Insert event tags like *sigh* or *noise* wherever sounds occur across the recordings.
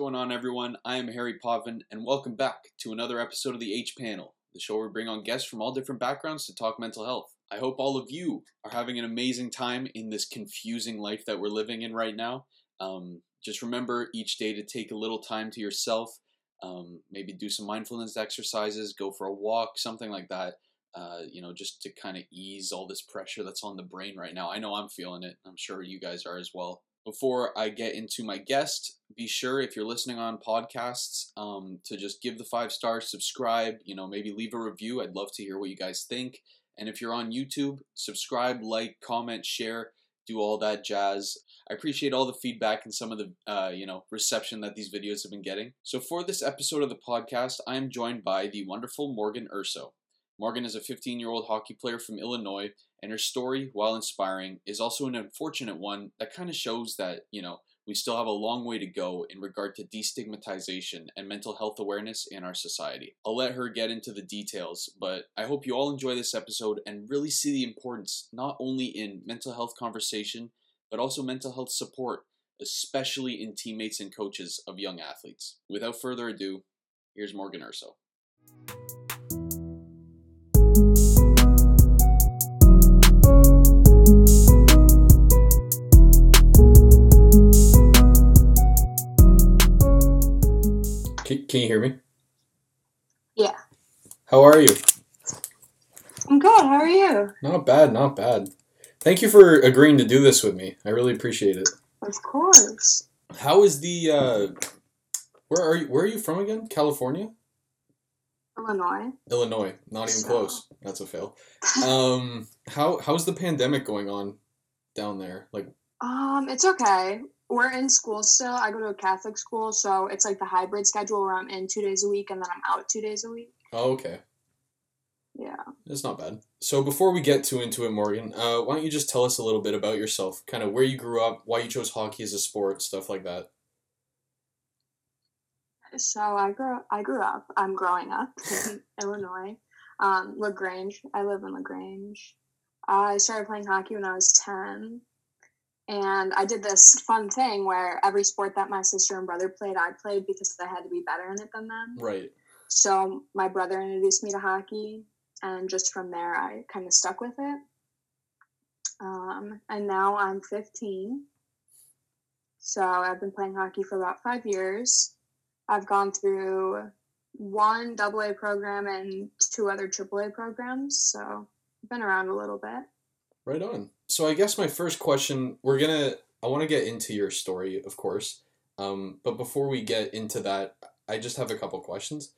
going on, everyone? I am Harry Povin, and welcome back to another episode of the H Panel, the show where we bring on guests from all different backgrounds to talk mental health. I hope all of you are having an amazing time in this confusing life that we're living in right now. Um, just remember each day to take a little time to yourself, um, maybe do some mindfulness exercises, go for a walk, something like that. Uh, you know, just to kind of ease all this pressure that's on the brain right now. I know I'm feeling it. I'm sure you guys are as well before I get into my guest, be sure if you're listening on podcasts um, to just give the five stars, subscribe, you know, maybe leave a review. I'd love to hear what you guys think. And if you're on YouTube, subscribe, like, comment, share, do all that jazz. I appreciate all the feedback and some of the, uh, you know, reception that these videos have been getting. So for this episode of the podcast, I am joined by the wonderful Morgan Urso. Morgan is a 15 year old hockey player from Illinois, and her story, while inspiring, is also an unfortunate one that kind of shows that, you know, we still have a long way to go in regard to destigmatization and mental health awareness in our society. I'll let her get into the details, but I hope you all enjoy this episode and really see the importance not only in mental health conversation, but also mental health support, especially in teammates and coaches of young athletes. Without further ado, here's Morgan Urso. Can, you hear me? Yeah. How are you? I'm good. How are you? Not bad, not bad. Thank you for agreeing to do this with me. I really appreciate it. Of course. How is the uh where are you where are you from again? California? Illinois. Illinois. Not even So- close. That's a fail. Um how how's the pandemic going on down there? Like Um, it's okay. We're in school still. I go to a Catholic school, so it's like the hybrid schedule where I'm in two days a week and then I'm out two days a week. oh okay. Yeah. It's not bad. So before we get too into it, Morgan, uh, why don't you just tell us a little bit about yourself, kind of where you grew up, why you chose hockey as a sport, stuff like that. So I grew I grew up. I'm growing up *laughs* in Illinois. Um, La Grange. I live in La Grange. I started playing hockey when I was ten. And I did this fun thing where every sport that my sister and brother played, I played because I had to be better in it than them. Right. So my brother introduced me to hockey, and just from there, I kind of stuck with it. Um, and now I'm 15. So I've been playing hockey for about five years. I've gone through one double A program and two other triple A programs. So I've been around a little bit. Right on. So I guess my first question, we're gonna, I want to get into your story, of course. Um, but before we get into that, I just have a couple questions.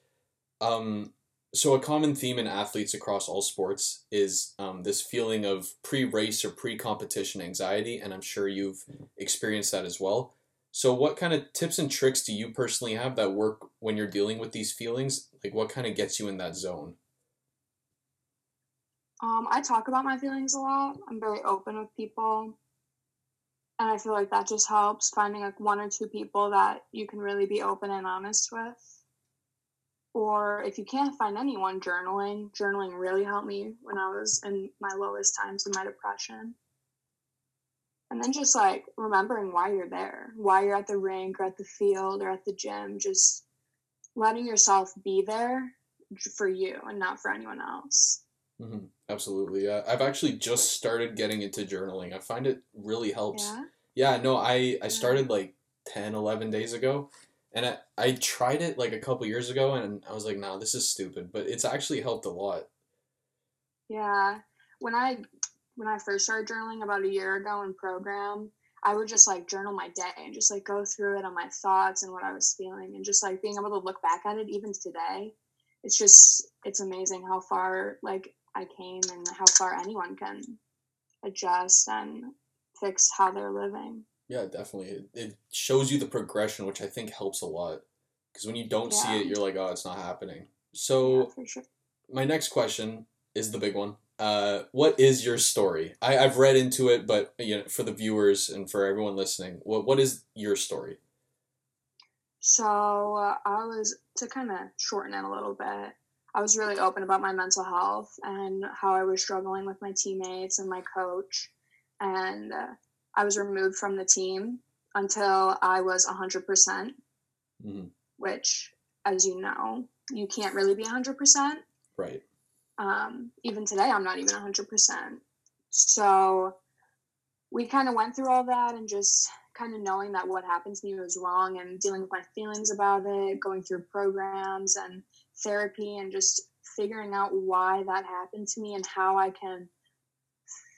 Um, so a common theme in athletes across all sports is um, this feeling of pre-race or pre-competition anxiety, and I'm sure you've experienced that as well. So what kind of tips and tricks do you personally have that work when you're dealing with these feelings? Like what kind of gets you in that zone? Um, I talk about my feelings a lot. I'm very open with people. And I feel like that just helps finding like one or two people that you can really be open and honest with. Or if you can't find anyone, journaling. Journaling really helped me when I was in my lowest times in my depression. And then just like remembering why you're there, why you're at the rink or at the field or at the gym, just letting yourself be there for you and not for anyone else. Hmm Absolutely. Yeah. I've actually just started getting into journaling. I find it really helps. Yeah. Yeah, no, I I started like 10, 11 days ago. And I, I tried it like a couple years ago and I was like, nah, this is stupid. But it's actually helped a lot. Yeah. When I when I first started journaling about a year ago in program, I would just like journal my day and just like go through it on my thoughts and what I was feeling and just like being able to look back at it even today. It's just it's amazing how far like I came and how far anyone can adjust and fix how they're living. Yeah, definitely. It, it shows you the progression, which I think helps a lot. Because when you don't see it, you're like, oh, it's not happening. Yeah, So, for sure. my next question is the big one. Uh, what is your story? I, I've read into it, but you know, for the viewers and for everyone listening, what what is your story? So uh, I was to kind of shorten it a little bit. I was really open about my mental health and how I was struggling with my teammates and my coach, and uh, I was removed from the team until I was hundred percent. Mhm. which, as you know, you can't really be 100%. Right. Um, even today, I'm not even 100%. So we kind of went through all that and just kind of knowing that what happened to me was wrong and dealing with my feelings about it, going through programs and therapy and just figuring out why that happened to me and how I can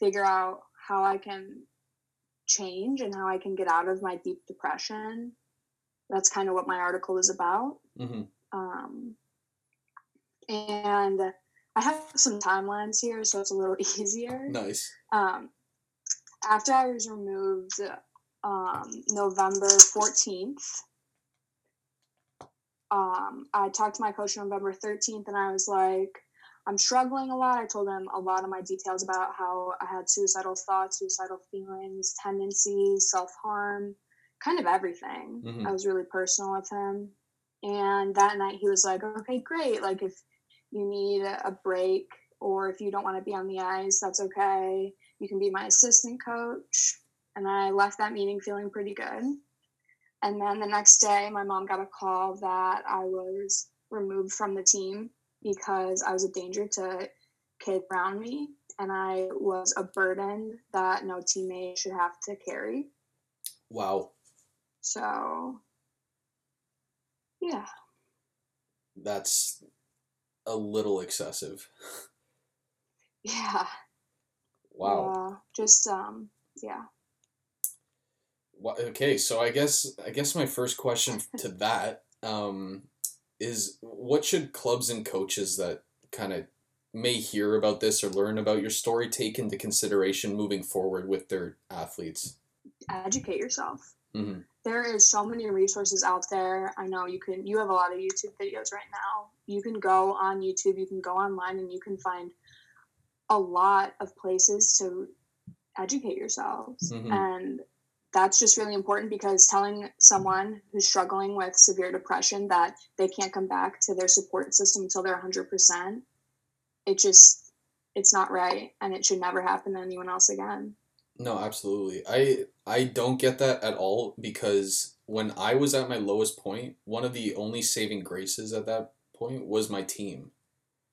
figure out how I can change and how I can get out of my deep depression. That's kind of what my article is about. Mm-hmm. Um, and I have some timelines here, so it's a little *laughs* easier. Nice. Um, after I was removed um, November 14th, um, I talked to my coach November 13th and I was like, I'm struggling a lot. I told him a lot of my details about how I had suicidal thoughts, suicidal feelings, tendencies, self harm, kind of everything. Mhm. I was really personal with him. And that night he was like, okay, great. Like, if you need a break or if you don't want to be on the ice, that's okay. You can be my assistant coach. And I left that meeting feeling pretty good. And then the next day, my mom got a call that I was removed from the team because I was a danger to kids around me and I was a burden that no teammate should have to carry. Wow. So, yeah. That's a little excessive. Yeah. Wow. Yeah. Just, um, yeah. Okay, so I guess I guess my first question to that um, is what should clubs and coaches that kind of may hear about this or learn about your story take into consideration moving forward with their athletes? Educate yourself. hmm there is so many resources out there. I know you can you have a lot of YouTube videos right now. You can go on YouTube, you can go online and you can find a lot of places to educate yourselves. Mhm. And that's just really important because telling someone who's struggling with severe depression that they can't come back to their support system until they're 100%, it just it's not right and it should never happen to anyone else again. No, absolutely. I I don't get that at all because when I was at my lowest point, one of the only saving graces at that point was my team.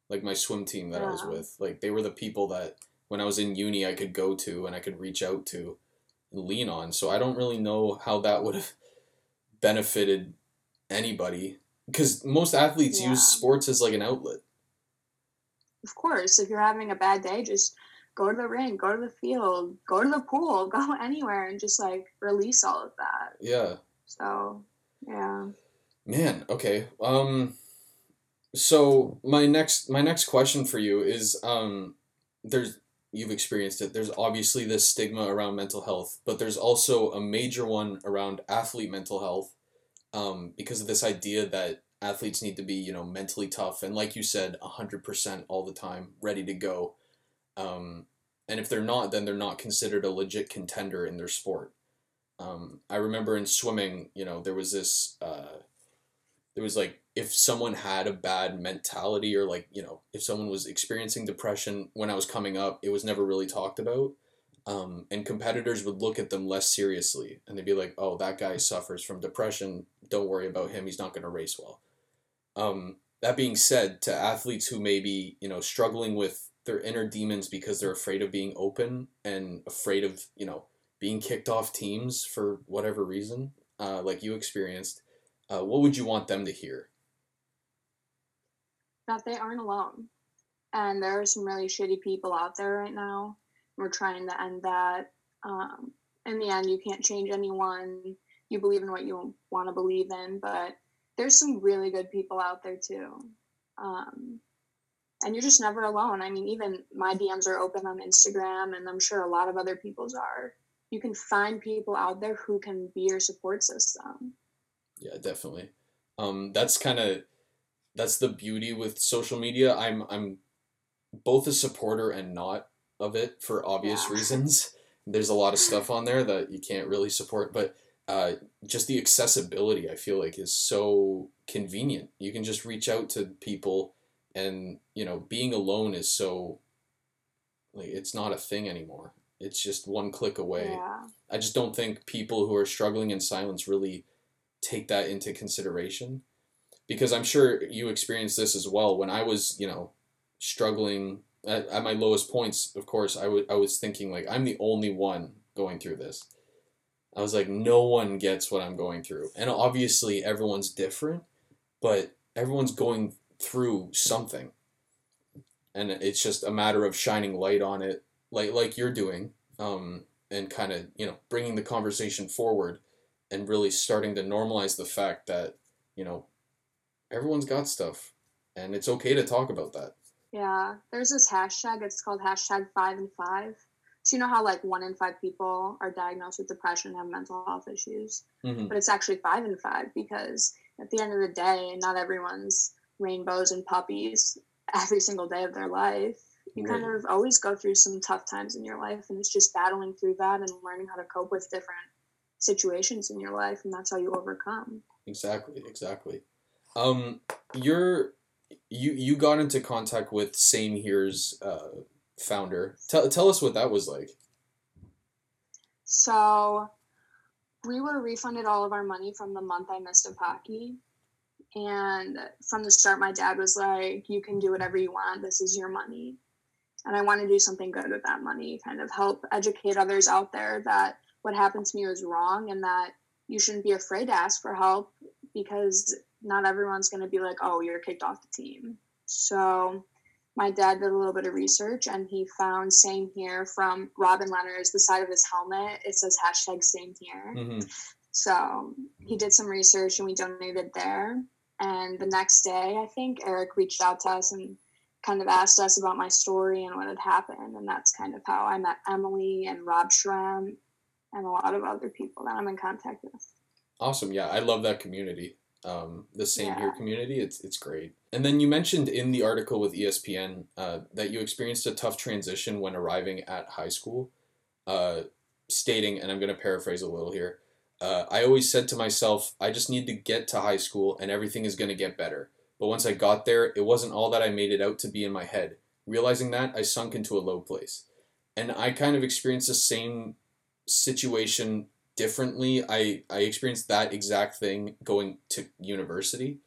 Like my swim team that I was with. Like they were the people that when I was in uni I could go to and I could reach out to lean on. So I don't really know how that would have benefited anybody because most athletes Yeah. use sports as like an outlet. of course, if you're having a bad day, just go to the ring, go to the field, go to the pool, *laughs* go anywhere and just like release all of that. Yeah. So, yeah. Man, okay. Um so my next my next question for you is um there's you've experienced it. There's obviously this stigma around mental health, but there's also a major one around athlete mental health um because of this idea that athletes need to be, you know, mentally tough and like you said 100% all the time, ready to go. Um and if they're not, then they're not considered a legit contender in their sport. Um, I remember in swimming, you know, there was this, uh, there was like, if someone had a bad mentality or like, you know, if someone was experiencing depression when I was coming up, it was never really talked about. Um, and competitors would look at them less seriously and they'd be like, oh, that guy suffers from depression. Don't worry about him. He's not going to race well. Um, that being said, to athletes who may be, you know, struggling with their inner demons because they're afraid of being open and afraid of, you know, being kicked off teams for whatever reason, uh, like you experienced, uh, what would you want them to hear? That they aren't alone. And there are some really shitty people out there right now. We're trying to end that. Um, in the end, you can't change anyone. You believe in what you want to believe in, but there's some really good people out there too. Um, and you're just never alone. I mean, even my DMs are open on Instagram, and I'm sure a lot of other people's are. You can find people out there who can be your support system. Yeah, definitely. Um, that's kind of that's the beauty with social media. I'm I'm both a supporter and not of it for obvious Yeah. reasons. There's a lot of stuff on there that you can't really support, but uh, just the accessibility I feel like is so convenient. You can just reach out to people, and you know, being alone is so like it's not a thing anymore. It's just one click away. Yeah. I just don't think people who are struggling in silence really take that into consideration because I'm sure you experienced this as well when I was, you know, struggling at, at my lowest points. Of course, I was I was thinking like I'm the only one going through this. I was like, no one gets what I'm going through, and obviously everyone's different, but everyone's going through something, and it's just a matter of shining light on it, like like you're doing, um, and kind of you know bringing the conversation forward, and really starting to normalize the fact that you know everyone's got stuff, and it's okay to talk about that. Yeah, there's this hashtag. It's called hashtag five and five. So you know how like one in five people are diagnosed with depression and have mental health issues, Mm-hmm. but it's actually five and five because at the end of the day, not everyone's rainbows and puppies every single day of their life. You kind of always go through some tough times in your life, and it's just battling through that and learning how to cope with different situations in your life, and that's how you overcome. Exactly, exactly. Um, you're you you got into contact with Same Here's uh, founder. Tell tell us what that was like. So we were refunded all of our money from the month I missed of hockey. And from the start, my dad was like, You can do whatever you want. This is your money. And I want to do something good with that money, kind of help educate others out there that what happened to me was wrong and that you shouldn't be afraid to ask for help because not everyone's going to be like, Oh, you're kicked off the team. So my dad did a little bit of research and he found same here from Robin Lehner's the side of his helmet. It says hashtag same here. Mm-hmm. So he did some research and we donated there. And the next day, I think Eric reached out to us and kind of asked us about my story and what had happened. And that's kind of how I met Emily and Rob Shrem and a lot of other people that I'm in contact with. Awesome. Yeah, I love that community. Um, the Same Here community. It's it's great. And then you mentioned in the article with ESPN uh, that you experienced a tough transition when arriving at high school, uh, stating, and I'm going to paraphrase a little here. Uh, I always said to myself, I just need to get to high school and everything is going to get better. But once I got there, it wasn't all that I made it out to be in my head. Realizing that, I sunk into a low place. And I kind of experienced the same situation differently. I, I experienced that exact thing going to university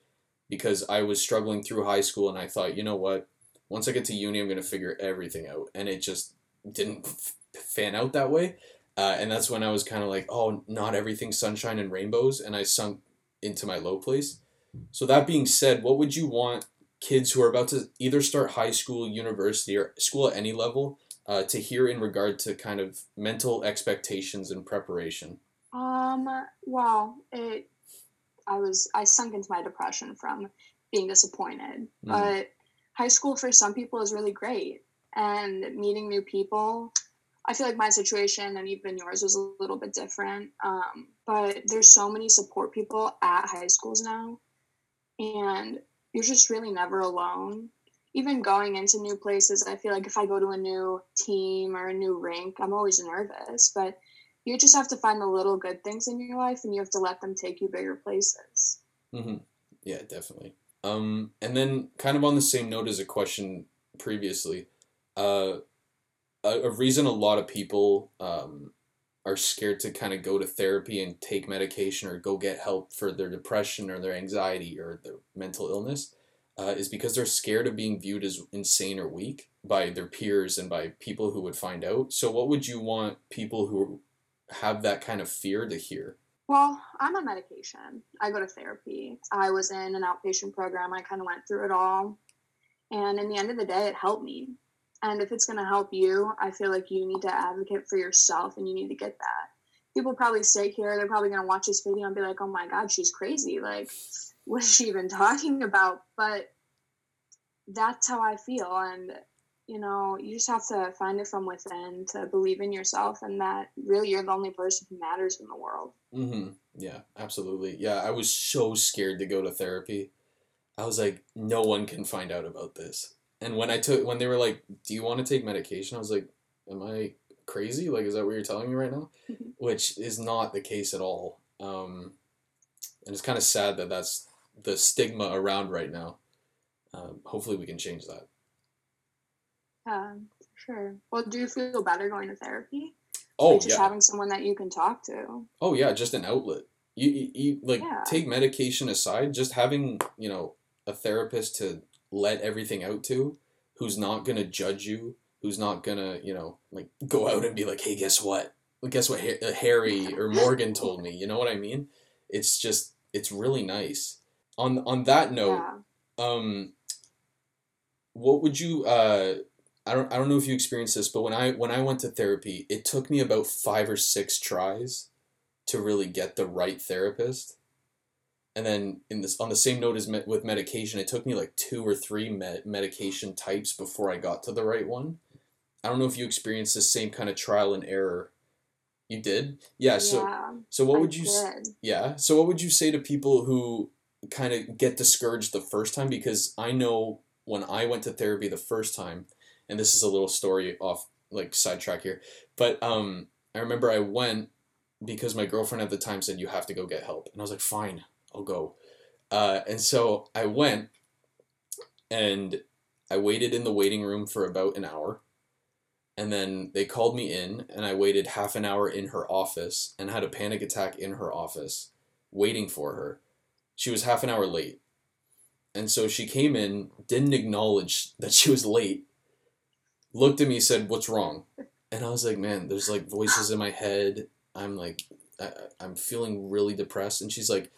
because I was struggling through high school and I thought, you know what? Once I get to uni, I'm going to figure everything out. And it just didn't fan out that way. Uh, and that's when I was kind of like, oh, not everything's sunshine and rainbows. And I sunk into my low place. So, that being said, what would you want kids who are about to either start high school, university, or school at any level uh, to hear in regard to kind of mental expectations and preparation? Um, well, it, I was, I sunk into my depression from being disappointed. Mhm. But high school for some people is really great. And meeting new people, I feel like my situation and even yours was a little bit different. Um, but there's so many support people at high schools now. And you're just really never alone. Even going into new places, I feel like if I go to a new team or a new rink, I'm always nervous. But you just have to find the little good things in your life and you have to let them take you bigger places. hmm Yeah, definitely. Um, and then kind of on the same note as a question previously, uh, a, a reason a lot of people um, are scared to kind of go to therapy and take medication or go get help for their depression or their anxiety or their mental illness uh, is because they're scared of being viewed as insane or weak by their peers and by people who would find out. So, what would you want people who have that kind of fear to hear? Well, I'm on medication. I go to therapy. I was in an outpatient program. I kind of went through it all. And in the end of the day, it helped me. And if it's going to help you, I feel like you need to advocate for yourself and you need to get that. People probably stay here. They're probably going to watch this video and be like, oh my God, she's crazy. Like, what is she even talking about? But that's how I feel. And, you know, you just have to find it from within to believe in yourself and that really you're the only person who matters in the world. Mm-hmm. Yeah, absolutely. Yeah, I was so scared to go to therapy. I was like, no one can find out about this. And when I took, when they were like, "Do you want to take medication?" I was like, "Am I crazy? Like, is that what you're telling me right now?" *laughs* Which is not the case at all. Um, and it's kind of sad that that's the stigma around right now. Um, hopefully, we can change that. Yeah, sure. Well, do you feel better going to therapy? Oh Like just yeah. having someone that you can talk to. Oh yeah, just an outlet. You, you, you like Yeah. take medication aside, just having you know a therapist to let everything out to, who's not gonna judge you, who's not gonna you know like go out and be like, hey, guess what? Guess what? Harry or Morgan told me. You know what I mean? It's just it's really nice. On on that note, yeah. um what would you uh I don't I don't know if you experienced this, but when I when I went to therapy, it took me about 5 or 6 tries to really get the right therapist. And then in this on the same note as med- with medication, it took me like 2 or 3 med- medication types before I got to the right one. I don't know if you experienced the same kind of trial and error. You did? Yeah, so yeah, so what I would you did. yeah. So what would you say to people who kind of get discouraged the first time? Because I know when I went to therapy the first time, and this is a little story off like sidetrack here, but um, I remember I went because my girlfriend at the time said you have to go get help, and I was like, fine, I'll go. Uh, and so I went, and I waited in the waiting room for about an hour. And then they called me in, and I waited half an hour in her office and had a panic attack in her office waiting for her. She was half an hour late. And so she came in, didn't acknowledge that she was late, looked at me, said, What's wrong? And I was like, Man, there's like voices in my head. I'm like, I, I'm feeling really depressed. And she's like,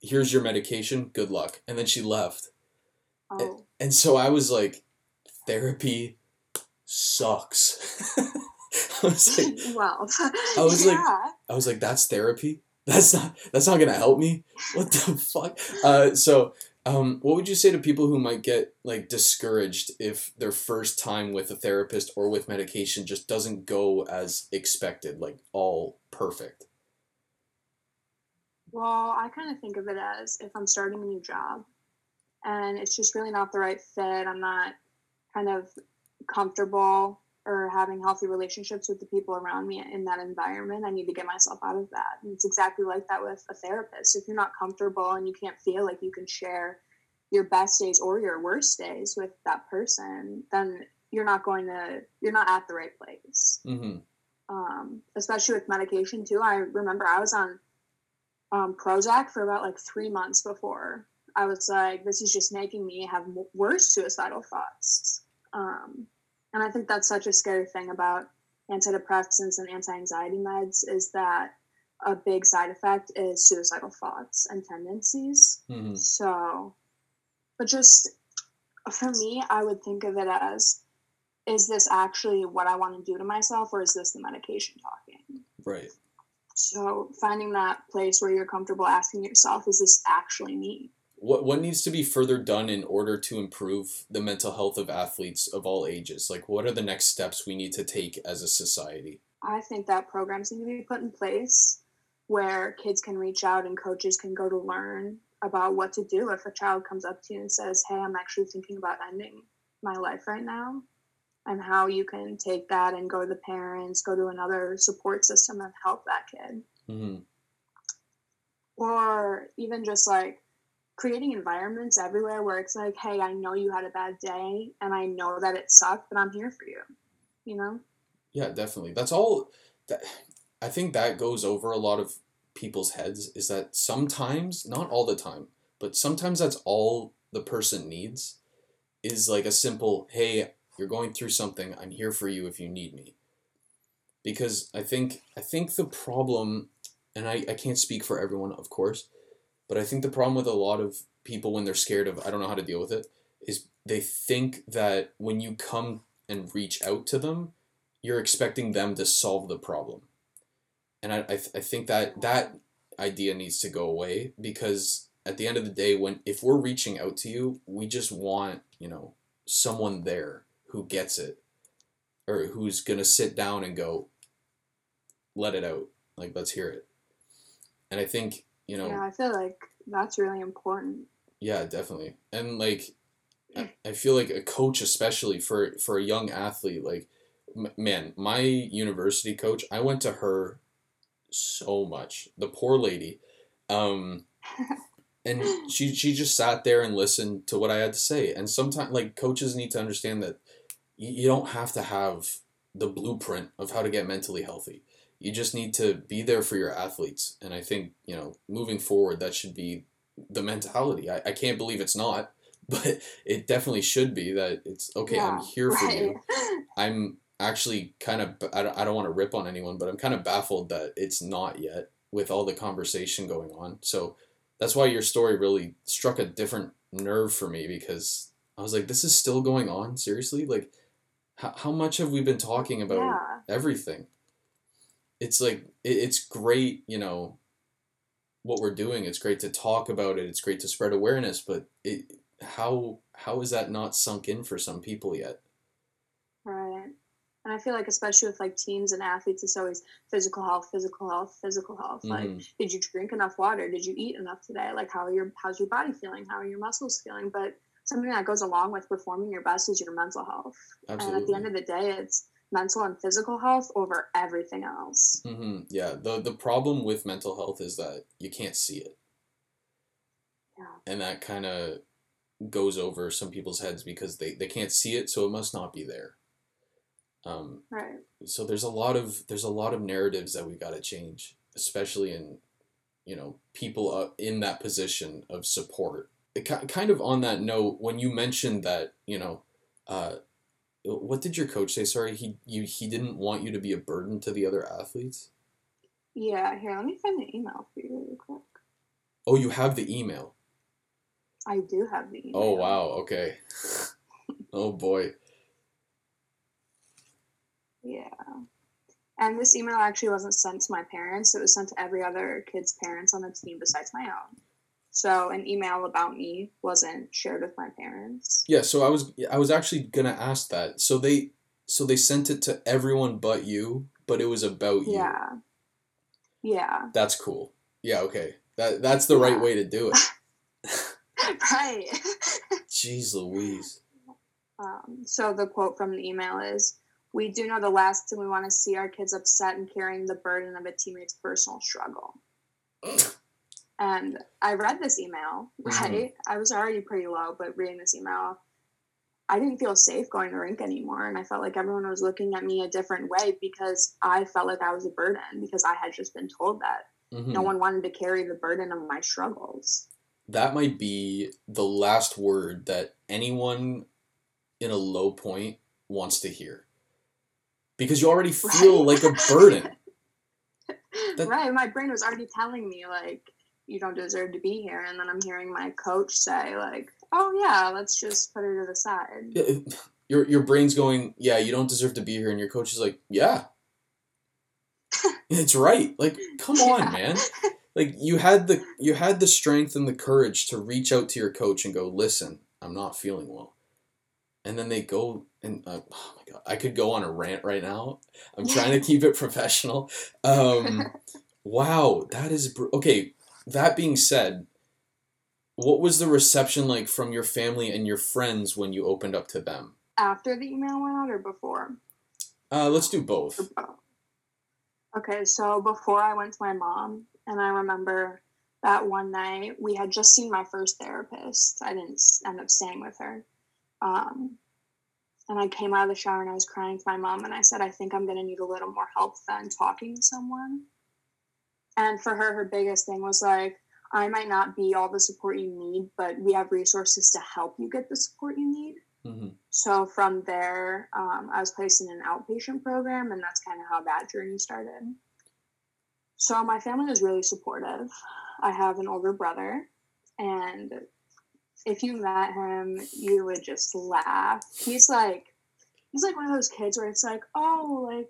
Here's your medication. Good luck. And then she left. Oh, And so I was like, Therapy sucks. *laughs* I was like, *laughs* well, I was like- *laughs* yeah. I was like, that's therapy. That's not that's not gonna help me. What the fuck? Uh, so, um, what would you say to people who might get like discouraged if their first time with a therapist or with medication just doesn't go as expected, like all perfect? Well, I kind of think of it as if I'm starting a new job and it's just really not the right fit, I'm not kind of comfortable or having healthy relationships with the people around me in that environment, I need to get myself out of that. And it's exactly like that with a therapist. If you're not comfortable and you can't feel like you can share your best days or your worst days with that person, then you're not going to, you're not at the right place Mm-hmm. um, especially with medication too. I remember I was on um, Prozac for about like three months before I was like, this is just making me have worse suicidal thoughts. Um, and I think that's such a scary thing about antidepressants and anti-anxiety meds is that a big side effect is suicidal thoughts and tendencies. Mm-hmm. So, but just for me, I would think of it as is this actually what I want to do to myself or is this the medication talking? Right. So, finding that place where you're comfortable asking yourself, is this actually me? What what needs to be further done in order to improve the mental health of athletes of all ages? Like, what are the next steps we need to take as a society? I think that programs need to be put in place where kids can reach out and coaches can go to learn about what to do if a child comes up to you and says, Hey, I'm actually thinking about ending my life right now. And how you can take that and go to the parents, go to another support system and help that kid. Mm-hmm. Or even just like creating environments everywhere where it's like, Hey, I know you had a bad day and I know that it sucked, but I'm here for you. You know? Yeah, definitely. That's all. That I think that goes over a lot of people's heads is that sometimes, not all the time, but sometimes that's all the person needs is like a simple, "Hey, you're going through something. I'm here for you if you need me." Because I think I think the problem, and I, I can't speak for everyone, of course, but I think the problem with a lot of people when they're scared of I don't know how to deal with it is they think that when you come and reach out to them, you're expecting them to solve the problem. And I, I, th- I think that that idea needs to go away because at the end of the day, when if we're reaching out to you, we just want, you know, someone there who gets it or who's going to sit down and go, let it out. Like, let's hear it. And I think, you know, Yeah, I feel like that's really important. yeah, definitely. And like, I, I feel like a coach, especially for for a young athlete, like, m- man, my university coach, I went to her so much. The poor lady, um, *laughs* and she she just sat there and listened to what I had to say. And sometimes, like, coaches need to understand that you, you don't have to have the blueprint of how to get mentally healthy. You just need to be there for your athletes. And I think, you know, moving forward, that should be the mentality. I, I can't believe it's not, *laughs* but it definitely should be that it's okay, yeah, I'm here for you. *laughs* I'm actually kind of, I don't, I don't want to rip on anyone, but I'm kind of baffled that it's not yet with all the conversation going on. So that's why your story really struck a different nerve for me because I was like, this is still going on? Seriously? Like, how, how much have we been talking about yeah. everything? It's like, it, it's great, you know, what we're doing. It's great to talk about it. It's great to spread awareness, but it, how, how is that not sunk in for some people yet? Right. And I feel like, especially with like teams and athletes, it's always physical health, physical health, physical health. Mm-hmm. Like, did you drink enough water? Did you eat enough today? Like, how are your how's your body feeling? How are your muscles feeling? But something that goes along with performing your best is your mental health. Absolutely. And at the end of the day, it's mental and physical health over everything else. Mm-hmm. Yeah. the The problem with mental health is that you can't see it. Yeah. And that kind of goes over some people's heads because they, they can't see it, so it must not be there. Um, right. So there's a lot of there's a lot of narratives that we got to change, especially in you know people in that position of support. It, kind of on that note, when you mentioned that you know, uh, what did your coach say? Sorry, he you he didn't want you to be a burden to the other athletes. Yeah, here, let me find the email for you really quick. Oh, you have the email. I do have the email. Oh wow, okay. oh boy. Yeah. And this email actually wasn't sent to my parents. It was sent to every other kid's parents on the team besides my own. So an email about me wasn't shared with my parents. Yeah, so I was I was actually gonna ask that. So they so they sent it to everyone but you, but it was about you. Yeah. Yeah. That's cool. Yeah, okay. That that's the yeah. right way to do it. *laughs* *laughs* right. Jeez Louise. Um, so the quote from the email is we do know the last thing we want to see our kids upset and carrying the burden of a teammate's personal struggle. *laughs* and I read this email, mm-hmm. right? Mm-hmm. I was already pretty low, but reading this email, I didn't feel safe going to rink anymore. And I felt like everyone was looking at me a different way because I felt like I was a burden because I had just been told that. Mm-hmm. No one wanted to carry the burden of my struggles. That might be the last word that anyone in a low point wants to hear because you already feel right. like a burden. *laughs* That, right. My brain was already telling me like you don't deserve to be here, and then I'm hearing my coach say like, "Oh yeah, let's just put her to the side." Your your brain's going, "Yeah, you don't deserve to be here," and your coach is like, "Yeah, *laughs* it's right." Like, come on, yeah. man. Like you had the you had the strength and the courage to reach out to your coach and go, "Listen, I'm not feeling well." and then they go and uh, oh my god, I could go on a rant right now. I'm trying to keep it professional. Um, *laughs* wow, that is br- okay. That being said, what was the reception like from your family and your friends when you opened up to them? After the email went out or before? Uh, let's do both. Okay, so before I went to my mom, and I remember that one night we had just seen my first therapist. I didn't end up staying with her. Um, and I came out of the shower and I was crying to my mom and I said, I think I'm going to need a little more help than talking to someone. And for her, her biggest thing was like, I might not be all the support you need, but we have resources to help you get the support you need. Mm-hmm. So from there, um, I was placed in an outpatient program, and that's kind of how that journey started. So my family was really supportive. I have an older brother, and if you met him, you would just laugh. He's like, he's like one of those kids where it's like, oh, like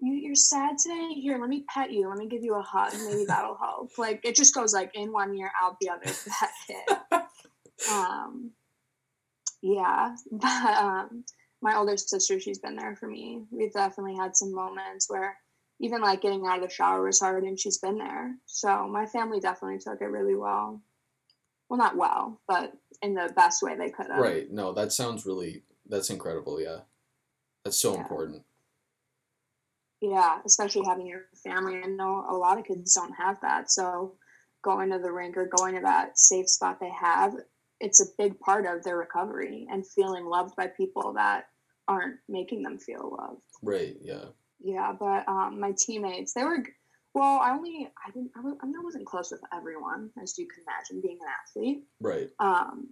you, you're sad today. Here, let me pet you. Let me give you a hug. Maybe that'll help. Like it just goes like in one ear, out the other for *laughs* that kid. um, yeah, *laughs* but um, my older sister, she's been there for me. We've definitely had some moments where even like getting out of the shower was hard, and she's been there. So my family definitely took it really well well not well but in the best way they could have right no that sounds really that's incredible yeah that's so yeah. important yeah especially having your family i know a lot of kids don't have that so going to the rink or going to that safe spot they have it's a big part of their recovery and feeling loved by people that aren't making them feel loved right yeah Yeah, but um, my teammates, they were well. I only I didn't I, was, I, wasn't close with everyone, as you can imagine, being an athlete. Right. Um,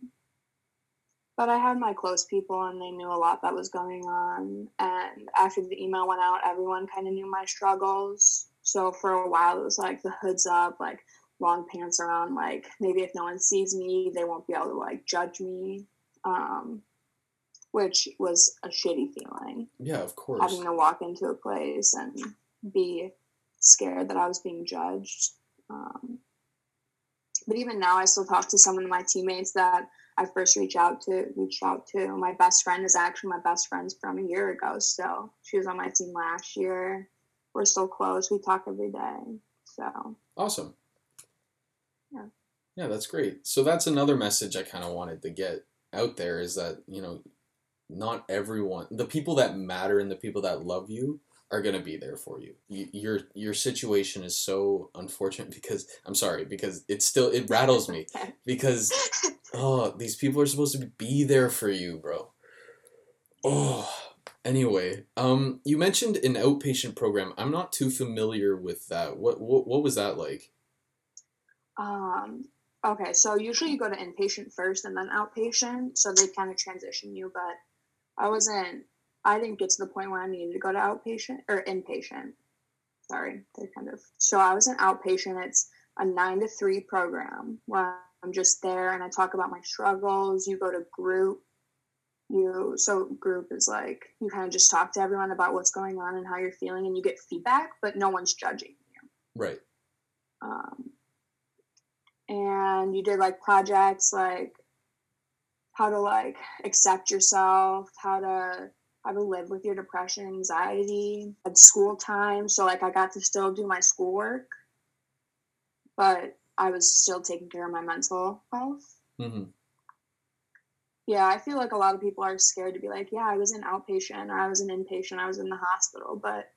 but I had my close people, and they knew a lot that was going on. And after the email went out, everyone kind of knew my struggles. So for a while, it was like the hoods up, like long pants around. Like maybe if no one sees me, they won't be able to like judge me. Um, which was a shitty feeling. Yeah, of course. Having to walk into a place and be scared that I was being judged. Um, but even now, I still talk to some of my teammates that I first reached out to. Reached out to. My best friend is actually my best friend from a year ago. So she was on my team last year. We're still close. We talk every day. So awesome. Yeah. Yeah, that's great. So that's another message I kind of wanted to get out there is that you know not everyone the people that matter and the people that love you are going to be there for you. you. your your situation is so unfortunate *laughs* because i'm sorry because it still it rattles me *laughs* because *laughs* oh these people are supposed to be there for you bro oh anyway um you mentioned an outpatient program i'm not too familiar with that what what, what was that like um okay so usually you go to inpatient first and then outpatient so they kind of transition you but I wasn't. I didn't get to the point where I needed to go to outpatient or inpatient. Sorry, they kind of. So I was an outpatient. It's a nine to three program where I'm just there and I talk about my struggles. You go to group. You so group is like you kind of just talk to everyone about what's going on and how you're feeling, and you get feedback, but no one's judging you. Right. Um, and you did like projects like how to like accept yourself, how to how to live with your depression, anxiety, at school time. So like I got to still do my schoolwork, but I was still taking care of my mental health. Mm-hmm. Yeah, I feel like a lot of people are scared to be like, yeah, I was an outpatient or I was an inpatient, I was in the hospital. But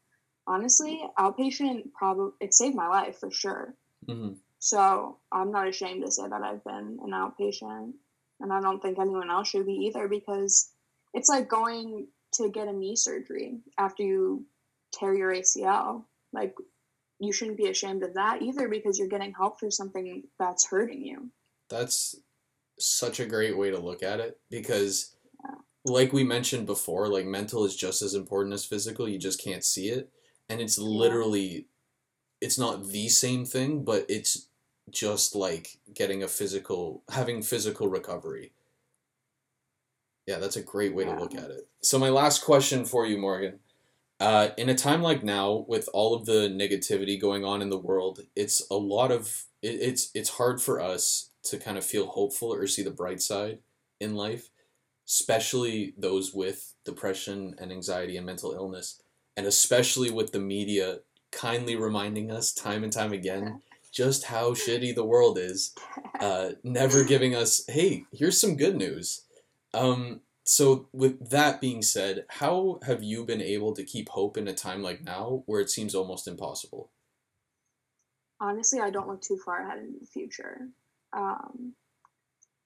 honestly, outpatient probably it saved my life for sure. Mm-hmm. So I'm not ashamed to say that I've been an outpatient and I don't think anyone else should be either because it's like going to get a knee surgery after you tear your ACL. Like you shouldn't be ashamed of that either because you're getting help for something that's hurting you. That's such a great way to look at it because yeah. like we mentioned before, like mental is just as important as physical. You just can't see it. And it's literally it's not the same thing, but it's just like getting a physical having physical recovery yeah that's a great way yeah. to look at it so my last question for you morgan uh, in a time like now with all of the negativity going on in the world it's a lot of it, it's it's hard for us to kind of feel hopeful or see the bright side in life especially those with depression and anxiety and mental illness and especially with the media kindly reminding us time and time again just how shitty the world is, uh, never giving us, hey, here's some good news. Um, so, with that being said, how have you been able to keep hope in a time like now where it seems almost impossible? Honestly, I don't look too far ahead in the future. Um,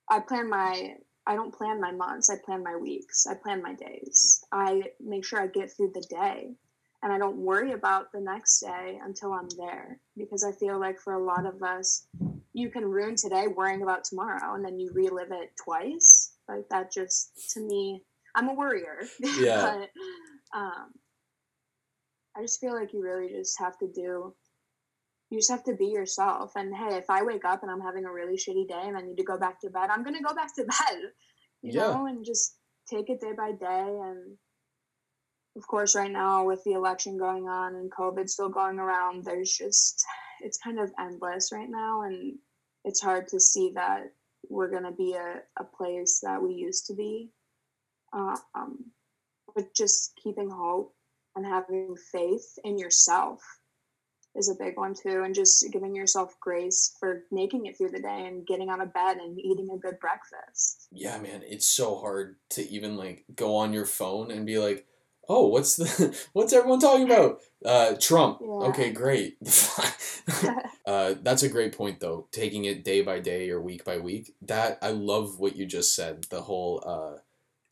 I plan my I don't plan my months. I plan my weeks. I plan my days. I make sure I get through the day and I don't worry about the next day until I'm there because I feel like for a lot of us, you can ruin today worrying about tomorrow and then you relive it twice. Like that just to me, I'm a worrier. *laughs* Yeah. but um, I just feel like you really just have to do. You just have to be yourself. And hey, if I wake up and I'm having a really shitty day and I need to go back to bed, I'm gonna go back to *laughs* bed. You yeah. know, and just take it day by day and of course, right now with the election going on and COVID still going around, there's just, it's kind of endless right now. And it's hard to see that we're going to be a, a place that we used to be. Um, but just keeping hope and having faith in yourself is a big one too. And just giving yourself grace for making it through the day and getting out of bed and eating a good breakfast. Yeah, man, it's so hard to even like go on your phone and be like, oh, what's the *laughs* what's everyone talking about? Uh, Trump. Yeah. Okay, great. *laughs* *laughs* uh, that's a great point though. Taking it day by day or week by week. That I love what you just said. The whole uh,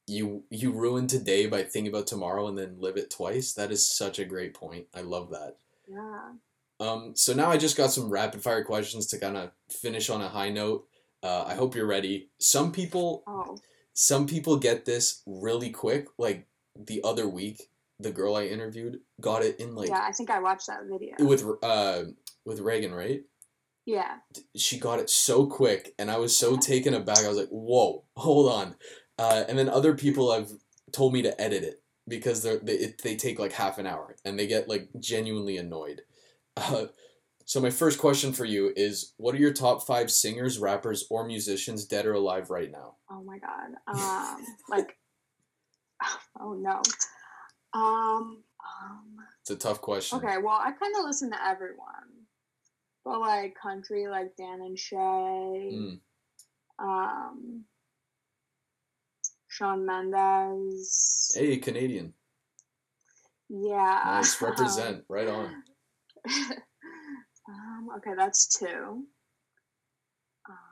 you you ruin today by thinking about tomorrow and then live it twice. That is such a great point. I love that. Yeah. Um, so now I just got some rapid fire questions to kind of finish on a high note. Uh, I hope you're ready. Some people, Oh. some people get this really quick. Like the other week, the girl I interviewed got it in like yeah, I think I watched that video. with uh with Reagan, right? yeah. She got it so quick, and I was so taken aback. I was like, "Whoa, hold on!" Uh, and then other people have told me to edit it because they're, they it, they take like half an hour, and they get like genuinely annoyed. *laughs* Uh, so my first question for you is: What are your top five singers, rappers, or musicians, dead or alive, right now? Oh my god. Um like *laughs* oh no. Um um It's a tough question. okay, well I kinda listen to everyone. But like country like Dan and Shay, Mm, um Shawn Mendes. hey, Canadian, Yeah. nice represent, *laughs* right on. um, okay, that's two. Um,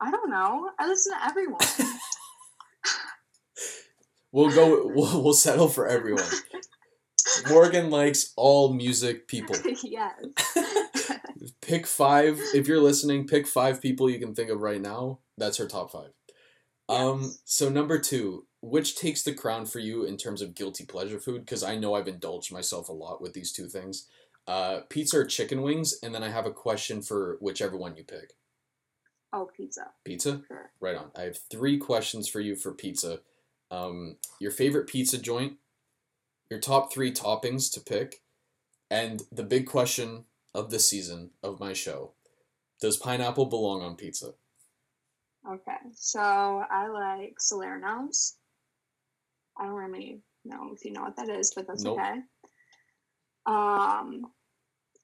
I don't know. I listen to everyone. We'll go. *laughs* We'll, we'll settle for everyone. Morgan likes all music people. *laughs* yes. *laughs* Pick five. If you're listening, pick five people you can think of right now. That's her top five. Um. So number two, which takes the crown for you in terms of guilty pleasure food? Because I know I've indulged myself a lot with these two things. Uh, pizza or chicken wings, and then I have a question for whichever one you pick. Oh, pizza. Pizza. Sure. Right on. I have three questions for you for pizza. Um, your favorite pizza joint, your top three toppings to pick, and the big question of the season of my show: Does pineapple belong on pizza? Okay. So I like Salerno's. I don't really know if you know what that is, but that's Nope. okay. Um,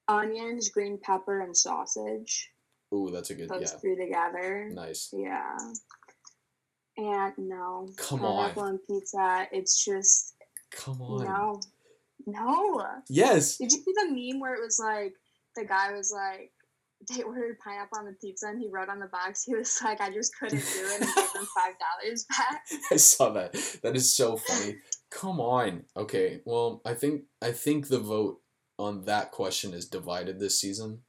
onions, green pepper, and sausage. Ooh, that's a good. Those Yeah, three together. nice. Yeah. And no. Come on. pineapple and pizza. It's just Come on. no. No. Yes. Did you see the meme where it was like the guy was like they ordered pineapple on the pizza and he wrote on the box he was like I just couldn't do it and gave them five dollars *laughs* back. I saw that. That is so funny. Come on. Okay. Well, I think I think the vote on that question is divided this season.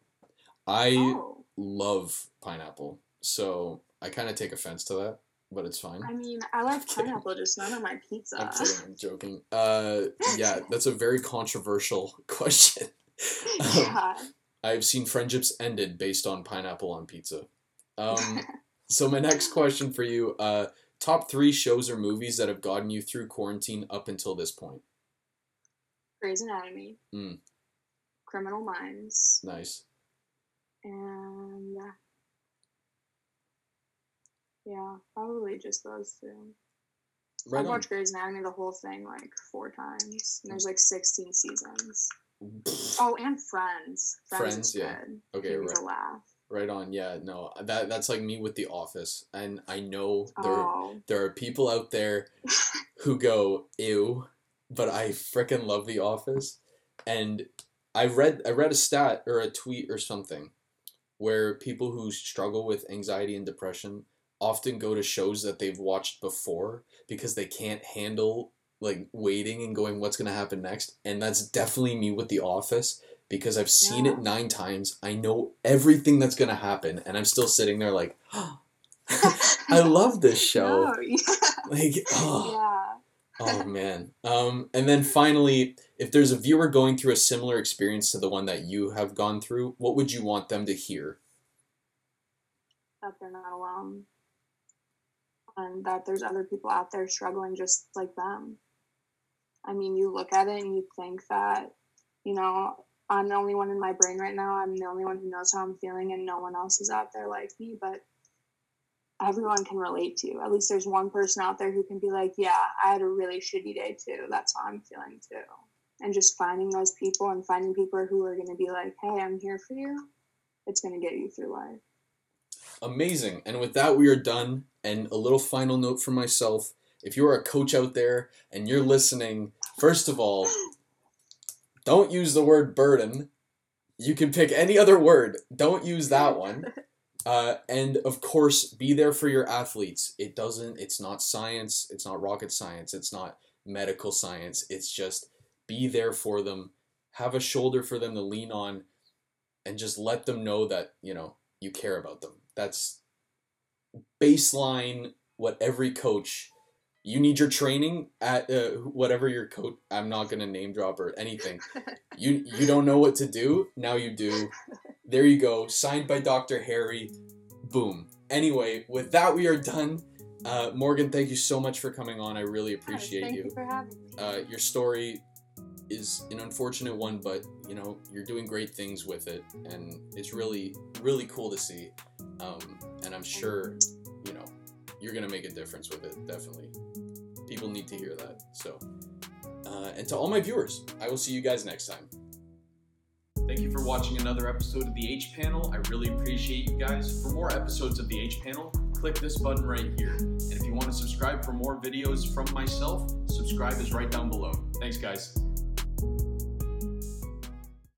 I Oh. love pineapple, so I kind of take offense to that, but it's fine. I mean, I like *laughs* pineapple, just not on my pizza. I'm kidding. I'm joking. Uh, *laughs* yeah, that's a very controversial *laughs* question. Um, yeah. I've seen friendships ended based on pineapple on pizza. Um, so my next question for you: uh, top three shows or movies that have gotten you through quarantine up until this point. Grey's Anatomy. Mm. Criminal Minds. Nice. And yeah, probably just those two. Right I've on. watched Grey's Anatomy the whole thing like four times. And there's like 16 seasons. Mm. Oh, and Friends. Friends, Friends, yeah. good. Okay, right, laugh. right on. Yeah, no, that that's like me with The Office, and I know there Oh, there are people out there *laughs* who go ew, but I frickin' love The Office, and I read I read a stat or a tweet or something where people who struggle with anxiety and depression often go to shows that they've watched before because they can't handle like waiting and going what's going to happen next and that's definitely me with the office because i've seen Yeah. it nine times i know everything that's going to happen and i'm still sitting there like *laughs* i love this *laughs* show No, yeah. *laughs* like oh, yeah. oh man um and then finally if there's a viewer going through a similar experience to the one that you have gone through what would you want them to hear That they're not alone. And that there's other people out there struggling just like them. I mean, you look at it and you think that, you know, I'm the only one in my brain right now. I'm the only one who knows how I'm feeling, and no one else is out there like me. But everyone can relate to you. At least there's one person out there who can be like, yeah, I had a really shitty day too. That's how I'm feeling too. And just finding those people and finding people who are going to be like, hey, I'm here for you, it's going to get you through life. Amazing. And with that, we are done. And a little final note for myself if you are a coach out there and you're listening, first of all, don't use the word burden. You can pick any other word, don't use that one. *laughs* Uh, and of course, be there for your athletes. It doesn't, it's not science, it's not rocket science, it's not medical science. It's just be there for them, have a shoulder for them to lean on, and just let them know that, you know, you care about them. That's baseline what every coach you need your training at uh, whatever your coach i'm not going to name drop or anything. *laughs* You you don't know what to do now you do. There you go signed by dr harry. Boom. Anyway with that we are done. Uh, morgan thank you so much for coming on. I really appreciate Thank you, you for having me. Uh, your story is an unfortunate one but you know you're doing great things with it and it's really really cool to see um, and i'm sure you know you're gonna make a difference with it definitely people need to hear that so uh, and to all my viewers i will see you guys next time Thank you for watching another episode of the H Panel. I really appreciate you guys. For more episodes of the H Panel, click this button right here. And if you want to subscribe for more videos from myself, subscribe is right down below. Thanks, guys.